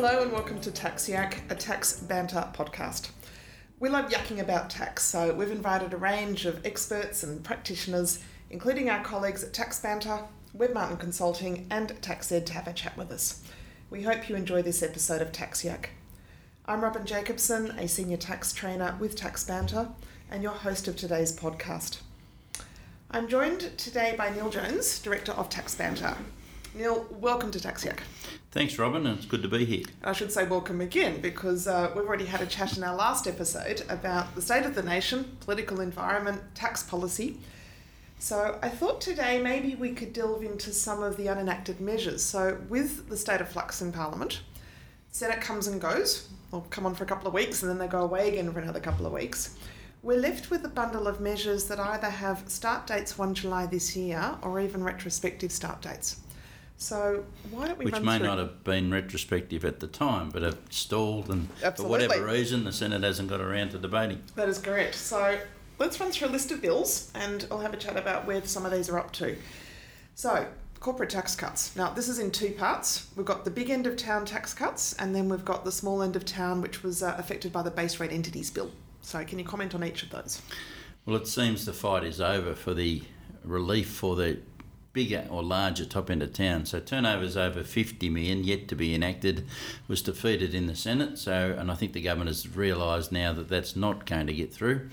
Hello and welcome to Tax Yak, a tax banter podcast. We love yakking about tax, so we've invited a range of experts and practitioners, including our colleagues at Tax Banter, Webb Martin Consulting, and TaxEd to have a chat with us. We hope you enjoy this episode of Tax Yak. I'm Robyn Jacobson, a senior tax trainer with Tax Banter, and your host of today's podcast. I'm joined today by Neil Jones, Director of Tax Banter. Neil, welcome to Tax Yak. Thanks, Robyn, and it's good to be here. I should say welcome again because uh, we've already had a chat in our last episode about the state of the nation, political environment, tax policy. So I thought today maybe we could delve into some of the unenacted measures. So with the state of flux in Parliament, Senate comes and goes, or come on for a couple of weeks and then they go away again for another couple of weeks. We're left with a bundle of measures that either have start dates 1 July this year or even retrospective start dates. So why don't we Which may not have been retrospective at the time, but have stalled, and for whatever reason, the Senate hasn't got around to debating. That is correct. So let's run through a list of bills and I'll have a chat about where some of these are up to. So, corporate tax cuts. Now, this is in two parts. We've got the big end of town tax cuts and then we've got the small end of town, which was uh, affected by the base rate entities bill. So, can you comment on each of those? Well, it seems the fight is over for the relief for the bigger or larger top end of town. So turnovers over 50 million yet to be enacted was defeated in the Senate. So, and I think the government has realised now that that's not going to get through,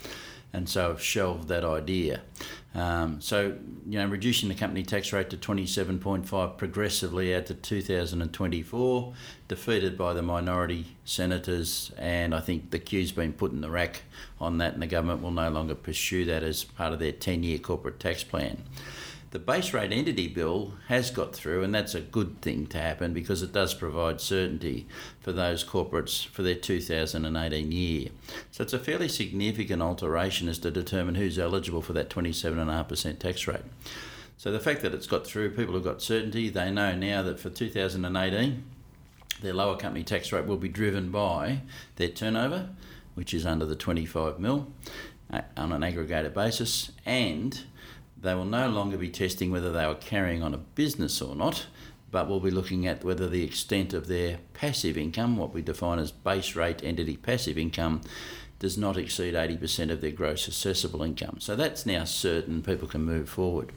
and so I've shelved that idea. Um, so, you know, reducing the company tax rate to 27.5 progressively out to 2024, defeated by the minority senators, and I think the cue's been put in the rack on that, and the government will no longer pursue that as part of their 10 year corporate tax plan. The base rate entity bill has got through, and that's a good thing to happen because it does provide certainty for those corporates for their 2018 year. So it's a fairly significant alteration as to determine who's eligible for that 27.5% tax rate. So the fact that it's got through, people have got certainty. They know now that for 2018, their lower company tax rate will be driven by their turnover, which is under the 25 mil uh, on an aggregated basis, and they will no longer be testing whether they are carrying on a business or not, but will be looking at whether the extent of their passive income, what we define as base rate entity passive income, does not exceed 80% of their gross assessable income. So that's now certain, people can move forward.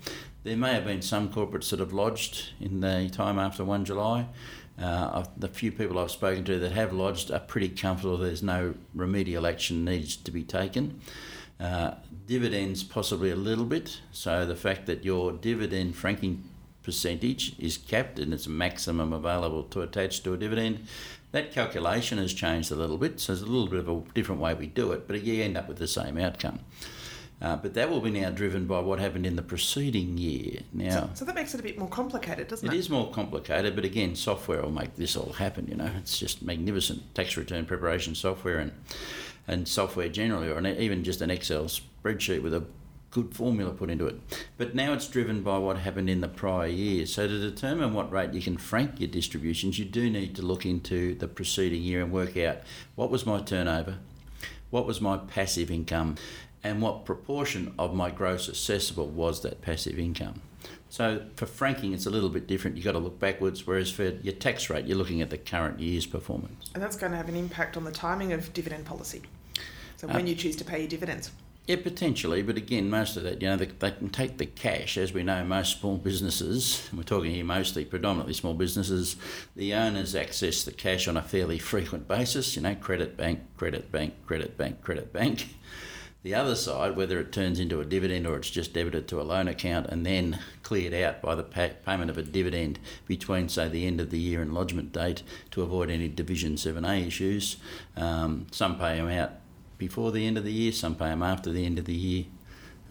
There may have been some corporates that have lodged in the time after 1 July. Uh, the few people I've spoken to that have lodged are pretty comfortable there's no remedial action needs to be taken. Uh, dividends possibly a little bit. So the fact that your dividend franking percentage is capped and it's a maximum available to attach to a dividend, that calculation has changed a little bit. So there's a little bit of a different way we do it, but you end up with the same outcome. Uh, but that will be now driven by what happened in the preceding year. Now, So that makes it a bit more complicated, doesn't it it? is more complicated, but again, software will make this all happen. You know, it's just magnificent tax return preparation software and and software generally, or an, even just an Excel spreadsheet with a good formula put into it. But now it's driven by what happened in the prior year. So to determine what rate you can frank your distributions, you do need to look into the preceding year and work out what was my turnover, what was my passive income, and what proportion of my gross assessable was that passive income. So for franking, it's a little bit different. You've got to look backwards, whereas for your tax rate, you're looking at the current year's performance. And that's going to have an impact on the timing of dividend policy. So when you choose to pay your dividends. Yeah, potentially, but again, most of that, you know, they, they can take the cash. As we know, most small businesses, we're talking here mostly predominantly small businesses, the owners access the cash on a fairly frequent basis, you know, credit bank, credit bank, credit bank, credit bank. The other side, whether it turns into a dividend or it's just debited to a loan account and then cleared out by the pay- payment of a dividend between, say, the end of the year and lodgement date to avoid any Division 7A issues. Um, some pay them out before the end of the year, some pay them after the end of the year.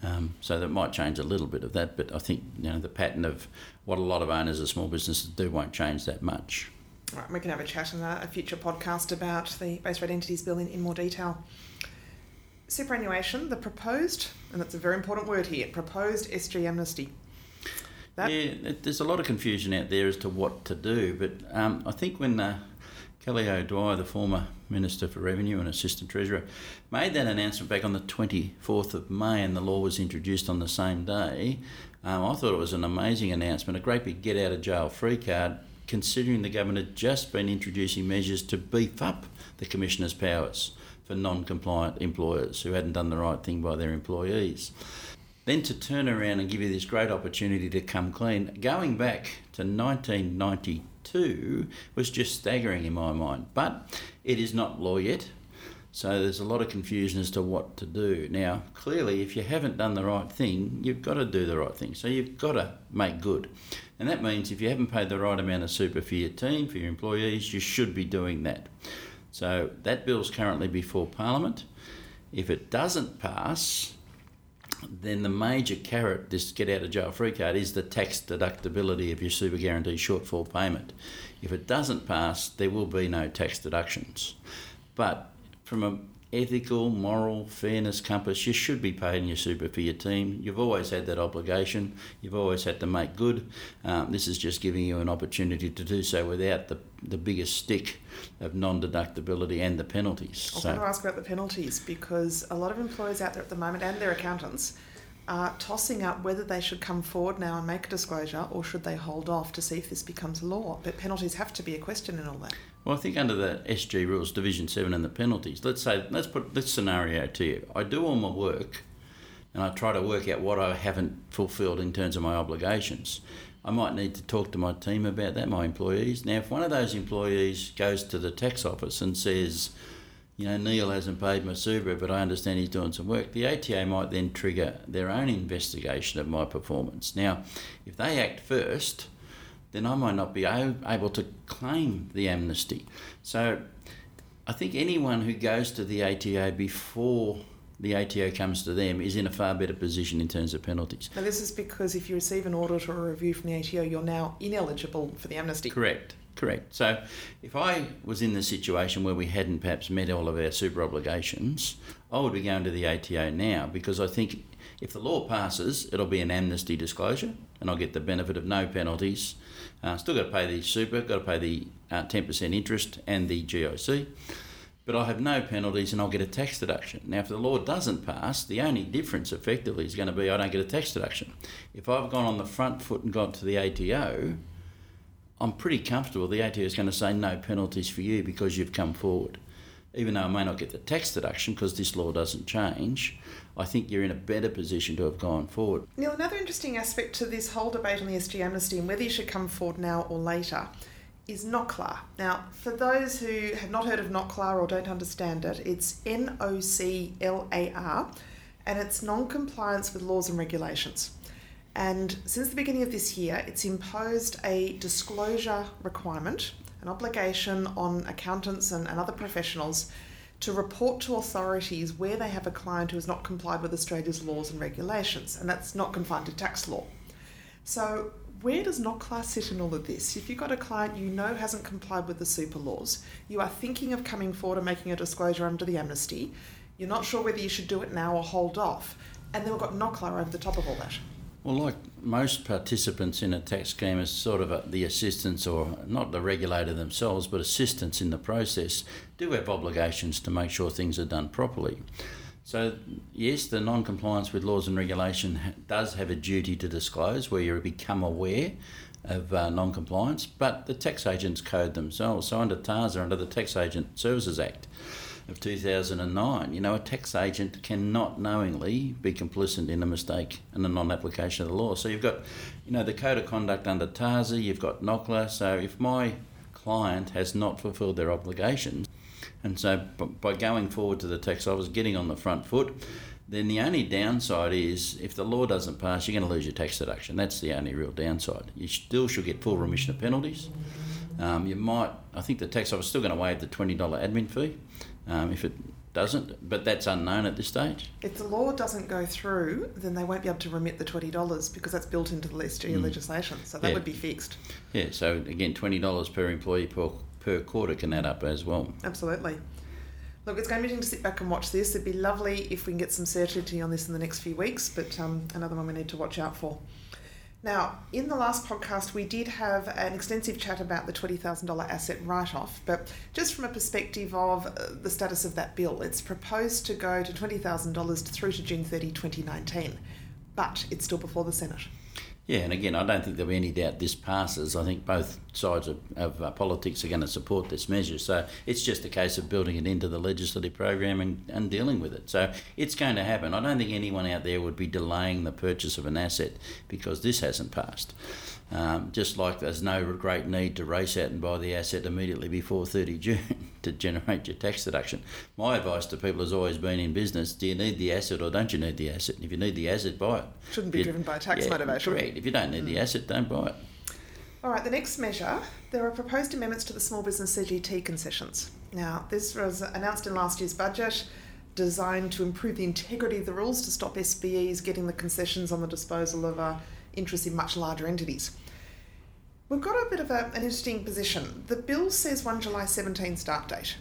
Um, so that might change a little bit of that, but I think you know the pattern of what a lot of owners of small businesses do won't change that much. All right, we can have a chat in a, a future podcast about the base rate entities bill in, in more detail. Superannuation, the proposed, and that's a very important word here, proposed SG amnesty. That- yeah, there's a lot of confusion out there as to what to do, but um, I think when uh, Kelly O'Dwyer, the former Minister for Revenue and Assistant Treasurer, made that announcement back on the 24th of May and the law was introduced on the same day, um, I thought it was an amazing announcement, a great big get out of jail free card. considering the government had just been introducing measures to beef up the Commissioner's powers for non compliant employers who hadn't done the right thing by their employees. Then to turn around and give you this great opportunity to come clean, going back to 1992 was just staggering in my mind. But it is not law yet. So there's a lot of confusion as to what to do. Now, clearly, if you haven't done the right thing, you've got to do the right thing. So you've got to make good. And that means if you haven't paid the right amount of super for your team, for your employees, you should be doing that. So that bill's currently before Parliament. If it doesn't pass, then the major carrot, this get out of jail free card, is the tax deductibility of your super guarantee shortfall payment. If it doesn't pass, there will be no tax deductions. But from an ethical, moral, fairness compass, you should be paying your super for your team. You've always had that obligation. You've always had to make good. Um, this is just giving you an opportunity to do so without the, the biggest stick of non-deductibility and the penalties. I so, want to ask about the penalties because a lot of employers out there at the moment and their accountants are tossing up whether they should come forward now and make a disclosure or should they hold off to see if this becomes law. But penalties have to be a question in all that. Well, I think under the SG rules, Division Seven, and the penalties. Let's say, let's put this scenario to you. I do all my work, and I try to work out what I haven't fulfilled in terms of my obligations. I might need to talk to my team about that, my employees. Now, if one of those employees goes to the tax office and says, you know, Neil hasn't paid my super, but I understand he's doing some work. The ATO might then trigger their own investigation of my performance. Now, if they act first, then I might not be able to claim the amnesty. So I think anyone who goes to the ATO before the ATO comes to them is in a far better position in terms of penalties. Now, this is because if you receive an audit or a review from the ATO, you're now ineligible for the amnesty. Correct. Correct. So, if I was in the situation where we hadn't perhaps met all of our super obligations, I would be going to the ATO now because I think if the law passes, it'll be an amnesty disclosure and I'll get the benefit of no penalties uh, still got to pay the super, got to pay the uh, 10% interest and the GIC, but I have no penalties and I'll get a tax deduction. Now, if the law doesn't pass, the only difference effectively is going to be I don't get a tax deduction. If I've gone on the front foot and gone to the ATO, I'm pretty comfortable the ATO is going to say no penalties for you because you've come forward even though I may not get the tax deduction because this law doesn't change, I think you're in a better position to have gone forward. Neil, another interesting aspect to this whole debate on the SG amnesty and whether you should come forward now or later is NOCLAR. Now, for those who have not heard of NOCLAR or don't understand it, it's N O C L A R and it's non compliance with laws and regulations. And since the beginning of this year, it's imposed a disclosure requirement an obligation on accountants and, and other professionals to report to authorities where they have a client who has not complied with Australia's laws and regulations, and that's not confined to tax law. So, where does NOCLAR sit in all of this? If you've got a client you know hasn't complied with the super laws, you are thinking of coming forward and making a disclosure under the amnesty, you're not sure whether you should do it now or hold off, and then we've got NOCLAR over the top of all that. Well, like most participants in a tax scheme, is sort of a, the assistants, or not the regulator themselves, but assistants in the process, do have obligations to make sure things are done properly. So, yes, the non compliance with laws and regulation does have a duty to disclose where you become aware of uh, non compliance, but the tax agents code themselves. So, under TASA, under the Tax Agent Services Act, of 2009. You know, a tax agent cannot knowingly be complicit in a mistake and a non application of the law. So you've got, you know, the code of conduct under TASA, you've got NOCLAR. So if my client has not fulfilled their obligations, and so by going forward to the tax office, getting on the front foot, then the only downside is if the law doesn't pass, you're going to lose your tax deduction. That's the only real downside. You still should get full remission of penalties. Um, you might, I think the tax office is still going to waive the $20 admin fee um, if it doesn't, but that's unknown at this stage. If the law doesn't go through, then they won't be able to remit the twenty dollars because that's built into the SG mm. legislation. So that yeah. would be fixed. Yeah. So again, twenty dollars per employee per per quarter can add up as well. Absolutely. Look, it's going to be interesting to sit back and watch this. It'd be lovely if we can get some certainty on this in the next few weeks, but um, another one we need to watch out for. Now, in the last podcast, we did have an extensive chat about the $20,000 asset write off, but just from a perspective of uh, the status of that bill, it's proposed to go to $20,000 through to June 30, 2019, but it's still before the Senate. Yeah, and again, I don't think there'll be any doubt this passes. I think both sides of, of uh, politics are going to support this measure. So it's just a case of building it into the legislative program and, and dealing with it. So it's going to happen. I don't think anyone out there would be delaying the purchase of an asset because this hasn't passed. Um, just like there's no great need to race out and buy the asset immediately before 30 June to generate your tax deduction. My advice to people has always been in business do you need the asset or don't you need the asset? And if you need the asset, buy it. Shouldn't be You- driven by tax yeah, motivation. Correct. If you don't need the asset, don't buy it. All right, the next measure there are proposed amendments to the small business CGT concessions. Now, this was announced in last year's budget, designed to improve the integrity of the rules to stop SBEs getting the concessions on the disposal of uh, interest in much larger entities. We've got a bit of a, an interesting position. The bill says 1 July 17 start date,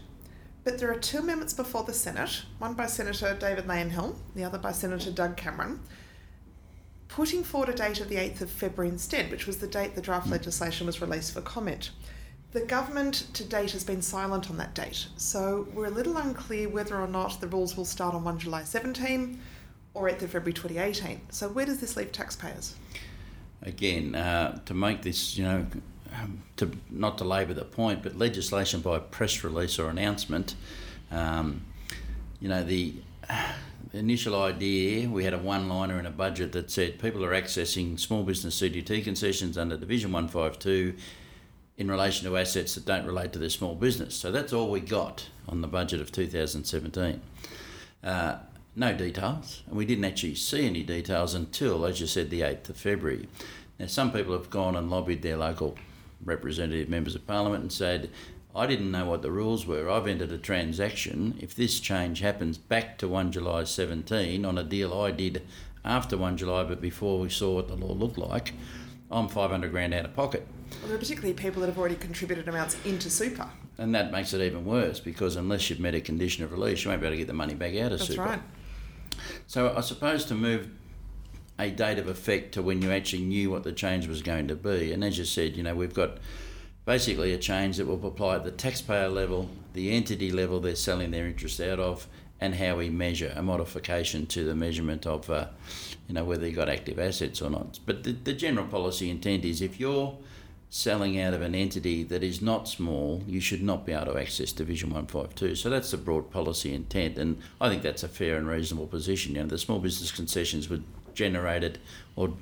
but there are two amendments before the Senate, one by Senator David Leyonhjelm, the other by Senator Doug Cameron, putting forward a date of the 8th of February instead, which was the date the draft legislation was released for comment. The government to date has been silent on that date, so we're a little unclear whether or not the rules will start on 1 July 17 or 8th of February 2018. So, where does this leave taxpayers? Again, uh, to make this, you know, um, to not to labour the point, but legislation by press release or announcement, um, you know, the, the initial idea, we had a one-liner in a budget that said people are accessing small business CGT concessions under Division 152 in relation to assets that don't relate to their small business. So that's all we got on the budget of 2017. Uh, no details, and we didn't actually see any details until, as you said, the 8th of February. Now, some people have gone and lobbied their local representative members of parliament and said, I didn't know what the rules were. I've entered a transaction. If this change happens back to 1 July 17 on a deal I did after 1 July but before we saw what the law looked like, I'm 500 grand out of pocket. Well, there are particularly people that have already contributed amounts into super. And that makes it even worse because unless you've met a condition of release, you won't be able to get the money back out of That's super. right. So I suppose to move a date of effect to when you actually knew what the change was going to be, and as you said, you know we've got basically a change that will apply at the taxpayer level, the entity level they're selling their interest out of, and how we measure a modification to the measurement of, uh, you know, whether you've got active assets or not. But the, the general policy intent is if you're selling out of an entity that is not small, you should not be able to access Division 152. So that's the broad policy intent, and I think that's a fair and reasonable position. You know, the small business concessions were generated or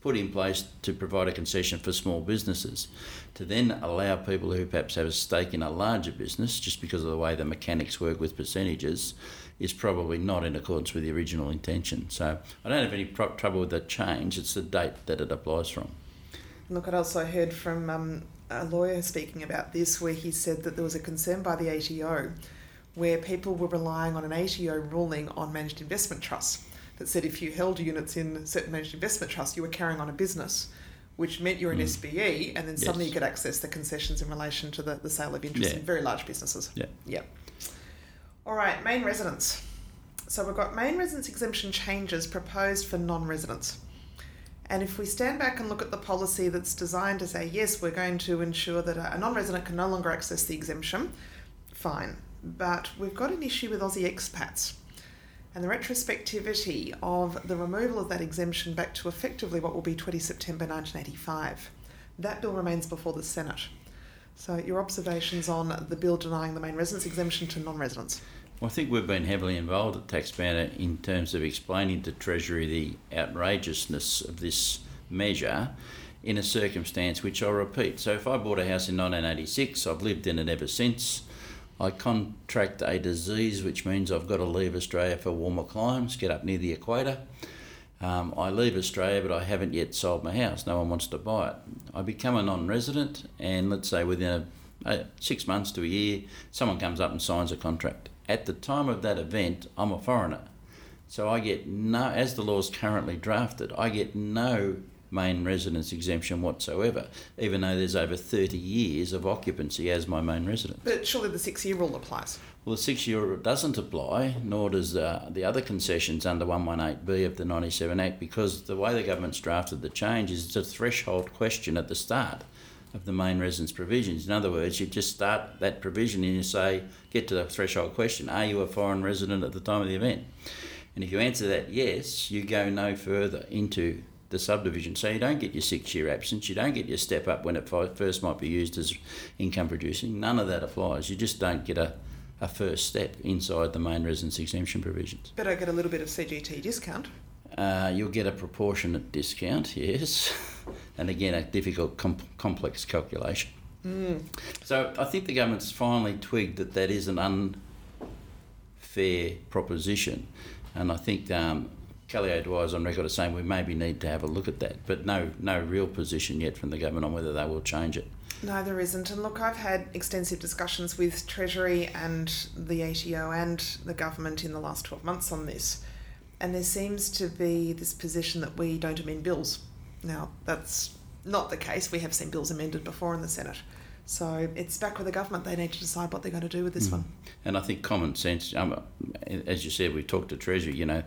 put in place to provide a concession for small businesses. To then allow people who perhaps have a stake in a larger business, just because of the way the mechanics work with percentages, is probably not in accordance with the original intention. So I don't have any pro- trouble with the change. It's the date that it applies from. Look, I'd also heard from um, a lawyer speaking about this where he said that there was a concern by the ATO where people were relying on an ATO ruling on managed investment trusts that said if you held units in certain managed investment trusts, you were carrying on a business, which meant you're an Mm. SBE, and then suddenly Yes. you could access the concessions in relation to the, the sale of interest Yeah. in very large businesses. Yeah. Yep. All right, main residence. So we've got main residence exemption changes proposed for non residents. And if we stand back and look at the policy that's designed to say, yes, we're going to ensure that a non resident can no longer access the exemption, fine. But we've got an issue with Aussie expats and the retrospectivity of the removal of that exemption back to effectively what will be 20 September 1985. That bill remains before the Senate. So, your observations on the bill denying the main residence exemption to non residents? Well, I think we've been heavily involved at TaxBanter in terms of explaining to Treasury the outrageousness of this measure in a circumstance which I'll repeat. So, if I bought a house in 1986, I've lived in it ever since. I contract a disease which means I've got to leave Australia for warmer climes, get up near the equator. Um, I leave Australia, but I haven't yet sold my house. No one wants to buy it. I become a non resident, and let's say within a, a, six months to a year, someone comes up and signs a contract. At the time of that event, I'm a foreigner. So I get no, as the law's currently drafted, I get no main residence exemption whatsoever, even though there's over 30 years of occupancy as my main residence. But surely the six year rule applies. Well, the six year rule doesn't apply, nor does uh, the other concessions under 118B of the 97 Act, because the way the government's drafted the change is it's a threshold question at the start of the main residence provisions. In other words, you just start that provision and you say, get to the threshold question are you a foreign resident at the time of the event? And if you answer that yes, you go no further into the subdivision. So you don't get your six year absence, you don't get your step up when it first might be used as income producing. None of that applies. You just don't get a, a first step inside the main residence exemption provisions. But I get a little bit of CGT discount. Uh, you'll get a proportionate discount, yes, and again, a difficult, complex calculation. Mm. So I think the government's finally twigged that that is an unfair proposition, and I think um, Kelly O'Dwyer is on record as saying we maybe need to have a look at that, but no, no real position yet from the government on whether they will change it. No, there isn't. And look, I've had extensive discussions with Treasury and the ATO and the government in the last 12 months on this. And there seems to be this position that we don't amend bills. Now, that's not the case. We have seen bills amended before in the Senate. So it's back with the government. They need to decide what they're going to do with this mm. one. And I think common sense, um, as you said, we talked to Treasury, you know,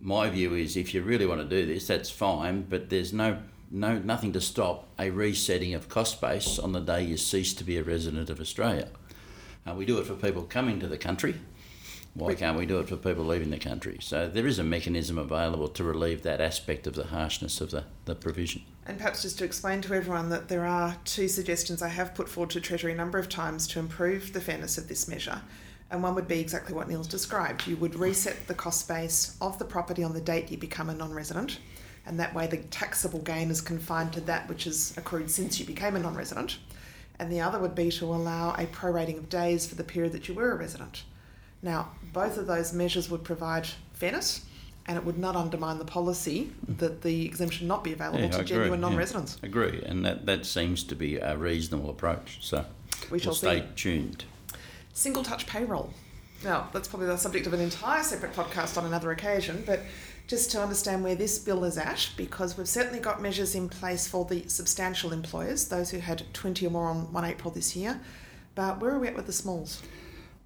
my view is if you really want to do this, that's fine, but there's no no nothing to stop a resetting of cost base on the day you cease to be a resident of Australia. Uh, we do it for people coming to the country. Why can't we do it for people leaving the country? So there is a mechanism available to relieve that aspect of the harshness of the, the provision. And perhaps just to explain to everyone that there are two suggestions I have put forward to Treasury a number of times to improve the fairness of this measure. And one would be exactly what Neil's described. You would reset the cost base of the property on the date you become a non resident and that way the taxable gain is confined to that which is accrued since you became a non resident. And the other would be to allow a prorating of days for the period that you were a resident. Now, both of those measures would provide fairness and it would not undermine the policy that the exemption not be available yeah, to genuine non residents. Yeah, agree, and that, that seems to be a reasonable approach. So we shall we'll stay see. tuned. Single touch payroll. Now, that's probably the subject of an entire separate podcast on another occasion, but just to understand where this bill is at, because we've certainly got measures in place for the substantial employers, those who had 20 or more on 1 April this year. But where are we at with the smalls?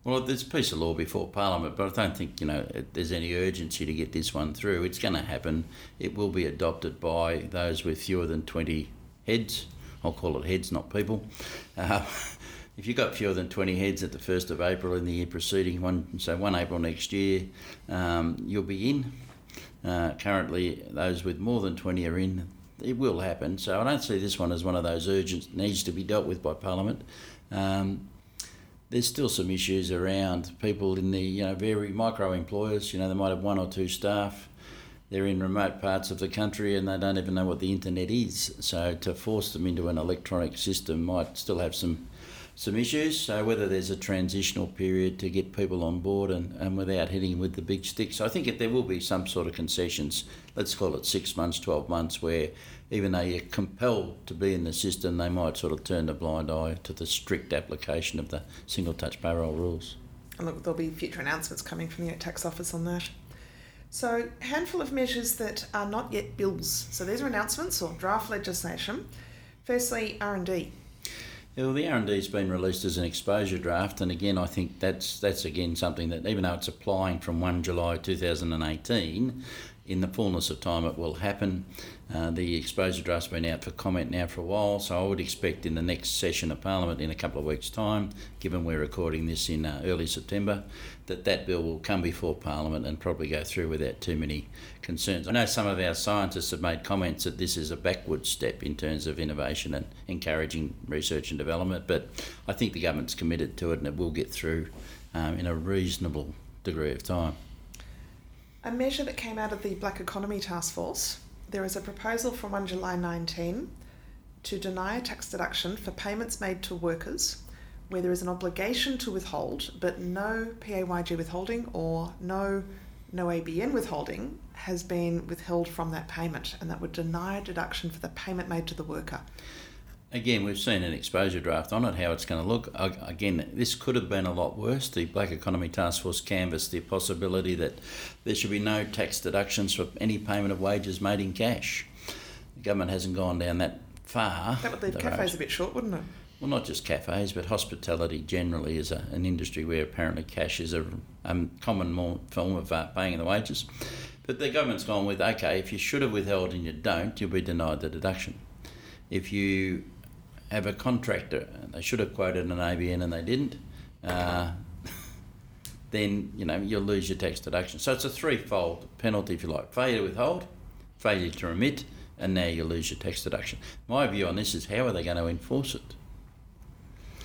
Well, there's a piece of law before Parliament, but I don't think you know there's any urgency to get this one through. It's going to happen. It will be adopted by those with fewer than 20 heads. I'll call it heads, not people. Uh, if you've got fewer than 20 heads at the 1st of April in the year preceding, one, so 1 April next year, um, you'll be in. Uh, currently, those with more than 20 are in. It will happen. So I don't see this one as one of those urgent needs to be dealt with by Parliament. Um, there's still some issues around people in the you know very micro employers. You know they might have one or two staff. They're in remote parts of the country and they don't even know what the internet is. So to force them into an electronic system might still have some some issues. So whether there's a transitional period to get people on board and, and without hitting with the big stick. So I think it, there will be some sort of concessions. Let's call it six months, twelve months, where even though you're compelled to be in the system, they might sort of turn a blind eye to the strict application of the single touch payroll rules. And look, there'll be future announcements coming from the tax office on that. So, handful of measures that are not yet bills. So these are announcements or draft legislation. Firstly, R and D. Yeah, well, the R&D's been released as an exposure draft, and again, I think that's that's again something that even though it's applying from 1 July 2018, in the fullness of time it will happen. Uh, the exposure draft's been out for comment now for a while, so I would expect in the next session of Parliament in a couple of weeks' time, given we're recording this in uh, early September, that that bill will come before Parliament and probably go through without too many concerns. I know some of our scientists have made comments that this is a backward step in terms of innovation and encouraging research and development, but I think the government's committed to it and it will get through um, in a reasonable degree of time. A measure that came out of the Black Economy Task Force. There is a proposal from 1 July 19 to deny a tax deduction for payments made to workers where there is an obligation to withhold but no PAYG withholding or no no ABN withholding has been withheld from that payment and that would deny a deduction for the payment made to the worker again, we've seen an exposure draft on it, how it's going to look. Again, this could have been a lot worse. The Black Economy Task Force canvassed the possibility that there should be no tax deductions for any payment of wages made in cash. The government hasn't gone down that far. That would leave cafes road. a bit short, wouldn't it? Well, not just cafes, but hospitality generally is a, an industry where apparently cash is a, a common form of uh, paying the wages. But the government's gone with okay, if you should have withheld and you don't, you'll be denied the deduction. If you have a contractor, they should have quoted an ABN and they didn't, uh, then you know you'll lose your tax deduction. So it's a threefold penalty if you like: failure to withhold, failure to remit, and now you lose your tax deduction. My view on this is how are they going to enforce it?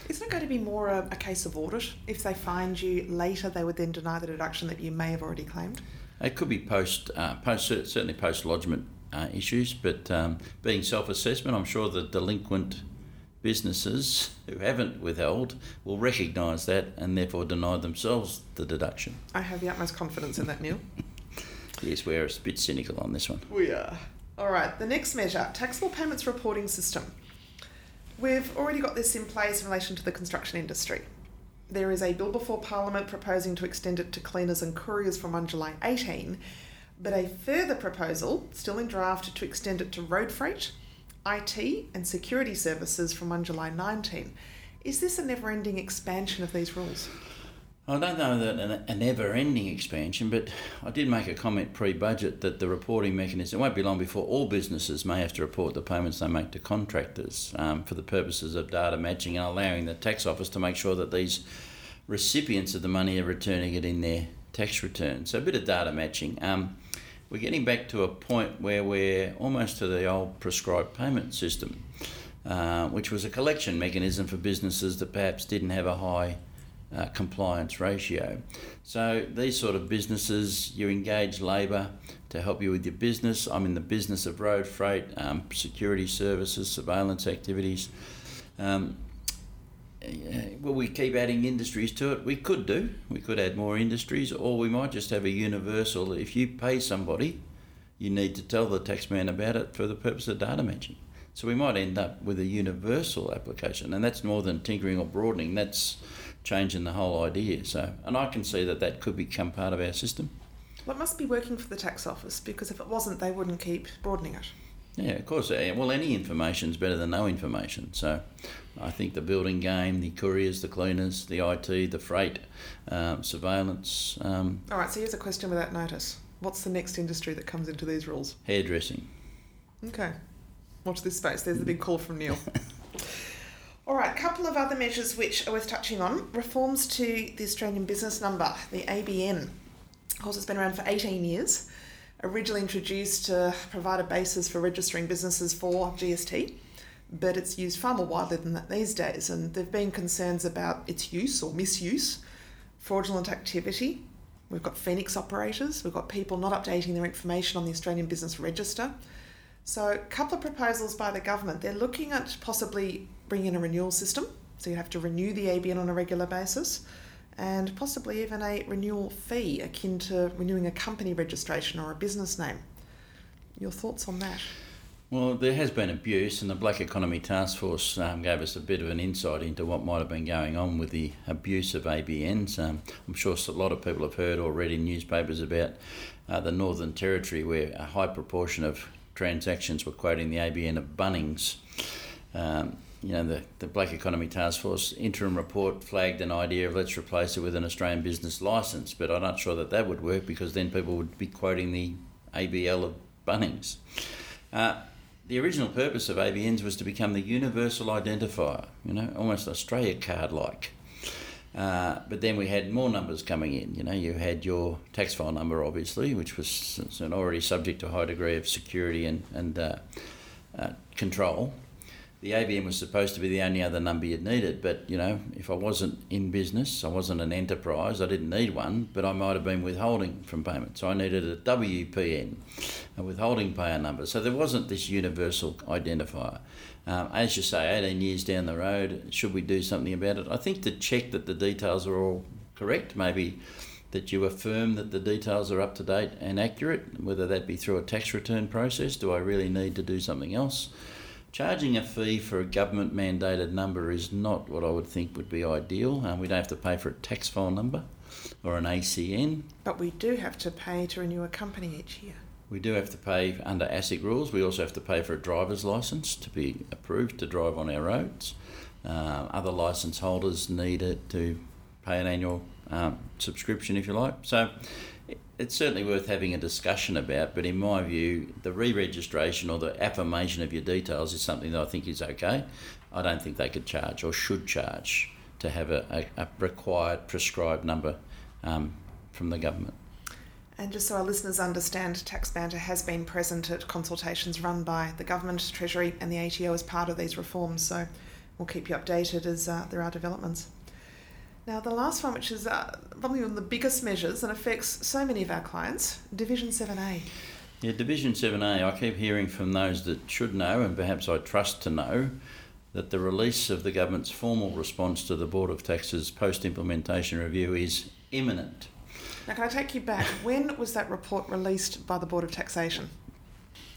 Isn't it going to be more a, a case of audit? If they find you later, they would then deny the deduction that you may have already claimed? It could be post, uh, post certainly post lodgement uh, issues, but um, being self assessment, I'm sure the delinquent businesses who haven't withheld will recognise that and therefore deny themselves the deduction. I have the utmost confidence in that, Neil. yes, we're a bit cynical on this one. We are. All right, the next measure taxable payments reporting system. We've already got this in place in relation to the construction industry. There is a bill before Parliament proposing to extend it to cleaners and couriers from 1 July 18, but a further proposal, still in draft, to extend it to road freight, IT, and security services from 1 July 19. Is this a never ending expansion of these rules? I don't know that a never ending expansion, but I did make a comment pre budget that the reporting mechanism it won't be long before all businesses may have to report the payments they make to contractors um, for the purposes of data matching and allowing the tax office to make sure that these recipients of the money are returning it in their tax return. So a bit of data matching. Um, we're getting back to a point where we're almost to the old prescribed payment system, uh, which was a collection mechanism for businesses that perhaps didn't have a high uh, compliance ratio. So these sort of businesses, you engage labour to help you with your business. I'm in the business of road freight, um, security services, surveillance activities. Um, will we keep adding industries to it? We could do. We could add more industries, or we might just have a universal. If you pay somebody, you need to tell the taxman about it for the purpose of data matching. So we might end up with a universal application, and that's more than tinkering or broadening. That's changing the whole idea. So, and I can see that that could become part of our system. Well, it must be working for the tax office because if it wasn't, they wouldn't keep broadening it. Yeah, of course. Well, any information is better than no information. So I think the building game, the couriers, the cleaners, the IT, the freight, um, surveillance. Um, All right, so here's a question without notice. What's the next industry that comes into these rules? Hairdressing. Okay. Watch this space. There's the big call from Neil. All right, a couple of other measures which are worth touching on. Reforms to the Australian business number, the ABN. Of course, it's been around for 18 years originally introduced to provide a basis for registering businesses for GST, but it's used far more widely than that these days. And there have been concerns about its use or misuse, fraudulent activity. We've got Phoenix operators, we've got people not updating their information on the Australian Business Register. So, a couple of proposals by the government. They're looking at possibly bringing in a renewal system, so you have to renew the ABN on a regular basis and possibly even a renewal fee akin to renewing a company registration or a business name. Your thoughts on that? Well, there has been abuse, and the Black Economy Task Force um, gave us a bit of an insight into what might have been going on with the abuse of ABNs. Um, I'm sure a lot of people have heard or read in newspapers about uh, the Northern Territory, where a high proportion of transactions were quoting the ABN of Bunnings. Um, you know, the, the Black Economy Task Force interim report flagged an idea of let's replace it with an Australian business licence, but I'm not sure that that would work because then people would be quoting the ABL of Bunnings. Uh, the original purpose of ABNs was to become the universal identifier, you know, almost Australia card like. Uh, but then we had more numbers coming in. You know, you had your tax file number, obviously, which was already subject to a high degree of security and, and uh, uh, control the ABN was supposed to be the only other number you'd needed. But, you know, if I wasn't in business, I wasn't an enterprise, I didn't need one, but I might have been withholding from payment. So I needed a WPN, a withholding payer number. So there wasn't this universal identifier. Um, as you say, 18 years down the road, should we do something about it? I think to check that the details are all correct, maybe that you affirm that the details are up to date and accurate, whether that be through a tax return process. Do I really need to do something else? Charging a fee for a government mandated number is not what I would think would be ideal. Um, we don't have to pay for a tax file number or an ACN. But we do have to pay to renew a company each year. We do have to pay under ASIC rules. We also have to pay for a driver's license to be approved to drive on our roads. Uh, other license holders need it to pay an annual um, subscription, if you like. So it's certainly worth having a discussion about, but in my view, the re registration or the affirmation of your details is something that I think is okay. I don't think they could charge or should charge to have a, a, a required prescribed number um, from the government. And just so our listeners understand, Tax Banter has been present at consultations run by the Government, Treasury, and the ATO as part of these reforms, so we'll keep you updated as uh, there are developments. Now, the last one, which is uh, probably one of the biggest measures and affects so many of our clients, Division 7A. Yeah, Division 7A, I keep hearing from those that should know, and perhaps I trust to know, that the release of the government's formal response to the Board of Tax's post implementation review is imminent. Now, can I take you back? when was that report released by the Board of Taxation?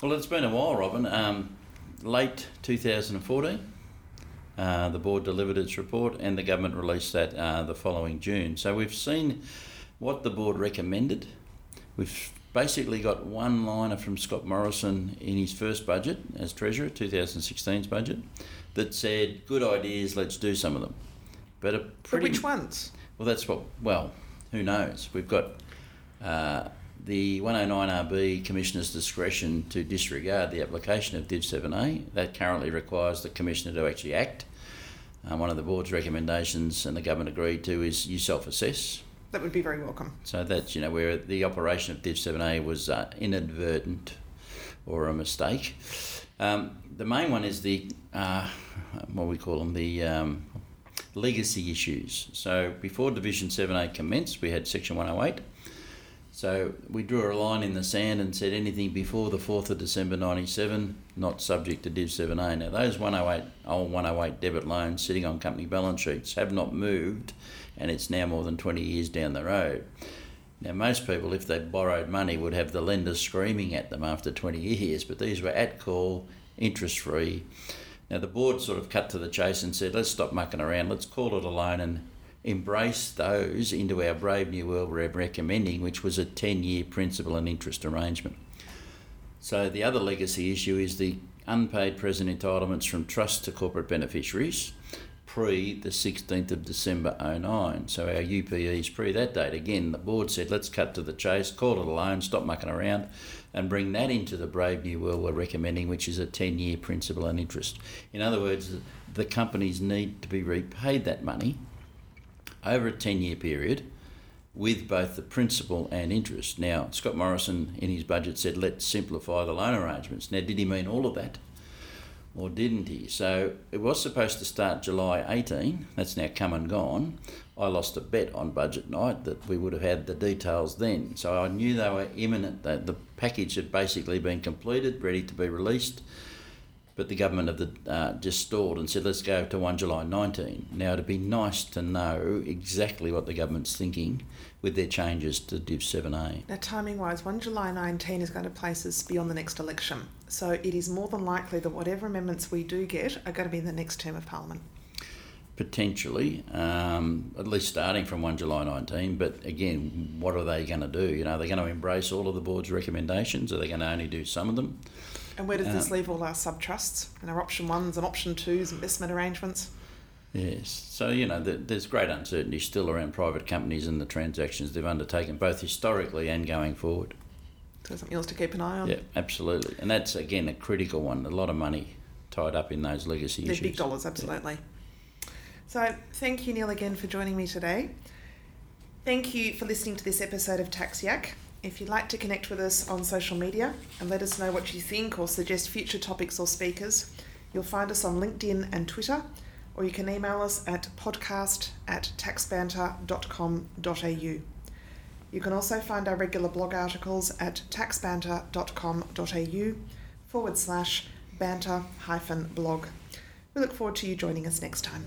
Well, it's been a while, Robyn. Um, late 2014. Uh, the board delivered its report and the government released that uh, the following June. So we've seen what the board recommended. We've basically got one liner from Scott Morrison in his first budget as Treasurer, 2016's budget, that said, good ideas, let's do some of them. But, a pretty, but which ones? Well, that's what, well, who knows? We've got uh, the 109RB Commissioner's discretion to disregard the application of Div 7A. That currently requires the Commissioner to actually act. Um, one of the board's recommendations, and the government agreed to, is you self assess. That would be very welcome. So that's you know where the operation of Div 7A was uh, inadvertent or a mistake. Um, the main one is the uh, what we call them the um, legacy issues. So before Division 7A commenced, we had Section 108 so we drew a line in the sand and said anything before the 4th of December 97 not subject to Div 7A. Now those 108 old 108 debit loans sitting on company balance sheets have not moved and it's now more than 20 years down the road. Now most people if they borrowed money would have the lender screaming at them after 20 years but these were at call, interest free. Now the board sort of cut to the chase and said let's stop mucking around, let's call it a loan and embrace those into our Brave New World we're recommending, which was a 10 year principal and interest arrangement. So the other legacy issue is the unpaid present entitlements from trust to corporate beneficiaries pre the 16th of December 09. So our UPEs pre that date. Again, the board said let's cut to the chase, call it a loan, stop mucking around, and bring that into the Brave New World we're recommending, which is a 10 year principal and interest. In other words, the companies need to be repaid that money over a 10 year period with both the principal and interest. Now, Scott Morrison in his budget said, let's simplify the loan arrangements. Now, did he mean all of that? Or didn't he? So it was supposed to start July 18. That's now come and gone. I lost a bet on budget night that we would have had the details then. So I knew they were imminent. That the package had basically been completed, ready to be released but the government of the uh, just stalled and said let's go to 1 July 19. Now it'd be nice to know exactly what the government's thinking with their changes to Div 7A. Now timing wise, 1 July 19 is going to place us beyond the next election. So it is more than likely that whatever amendments we do get are going to be in the next term of Parliament. Potentially, um, at least starting from 1 July 19. But again, what are they going to do? You know, are they going to embrace all of the board's recommendations? Are they going to only do some of them? And where does this um, leave all our sub trusts and our option ones and option twos, investment arrangements? Yes. So, you know, there's great uncertainty still around private companies and the transactions they've undertaken, both historically and going forward. So, something else to keep an eye on? Yeah, absolutely. And that's, again, a critical one. A lot of money tied up in those legacy issues. They're issues. big dollars, absolutely. Yeah. So, thank you, Neil, again for joining me today. Thank you for listening to this episode of Tax Yak. If you'd like to connect with us on social media and let us know what you think or suggest future topics or speakers, you'll find us on LinkedIn and Twitter, or you can email us at podcast at taxbanter.com.au. You can also find our regular blog articles at taxbanter.com.au forward slash banter hyphen blog. We look forward to you joining us next time.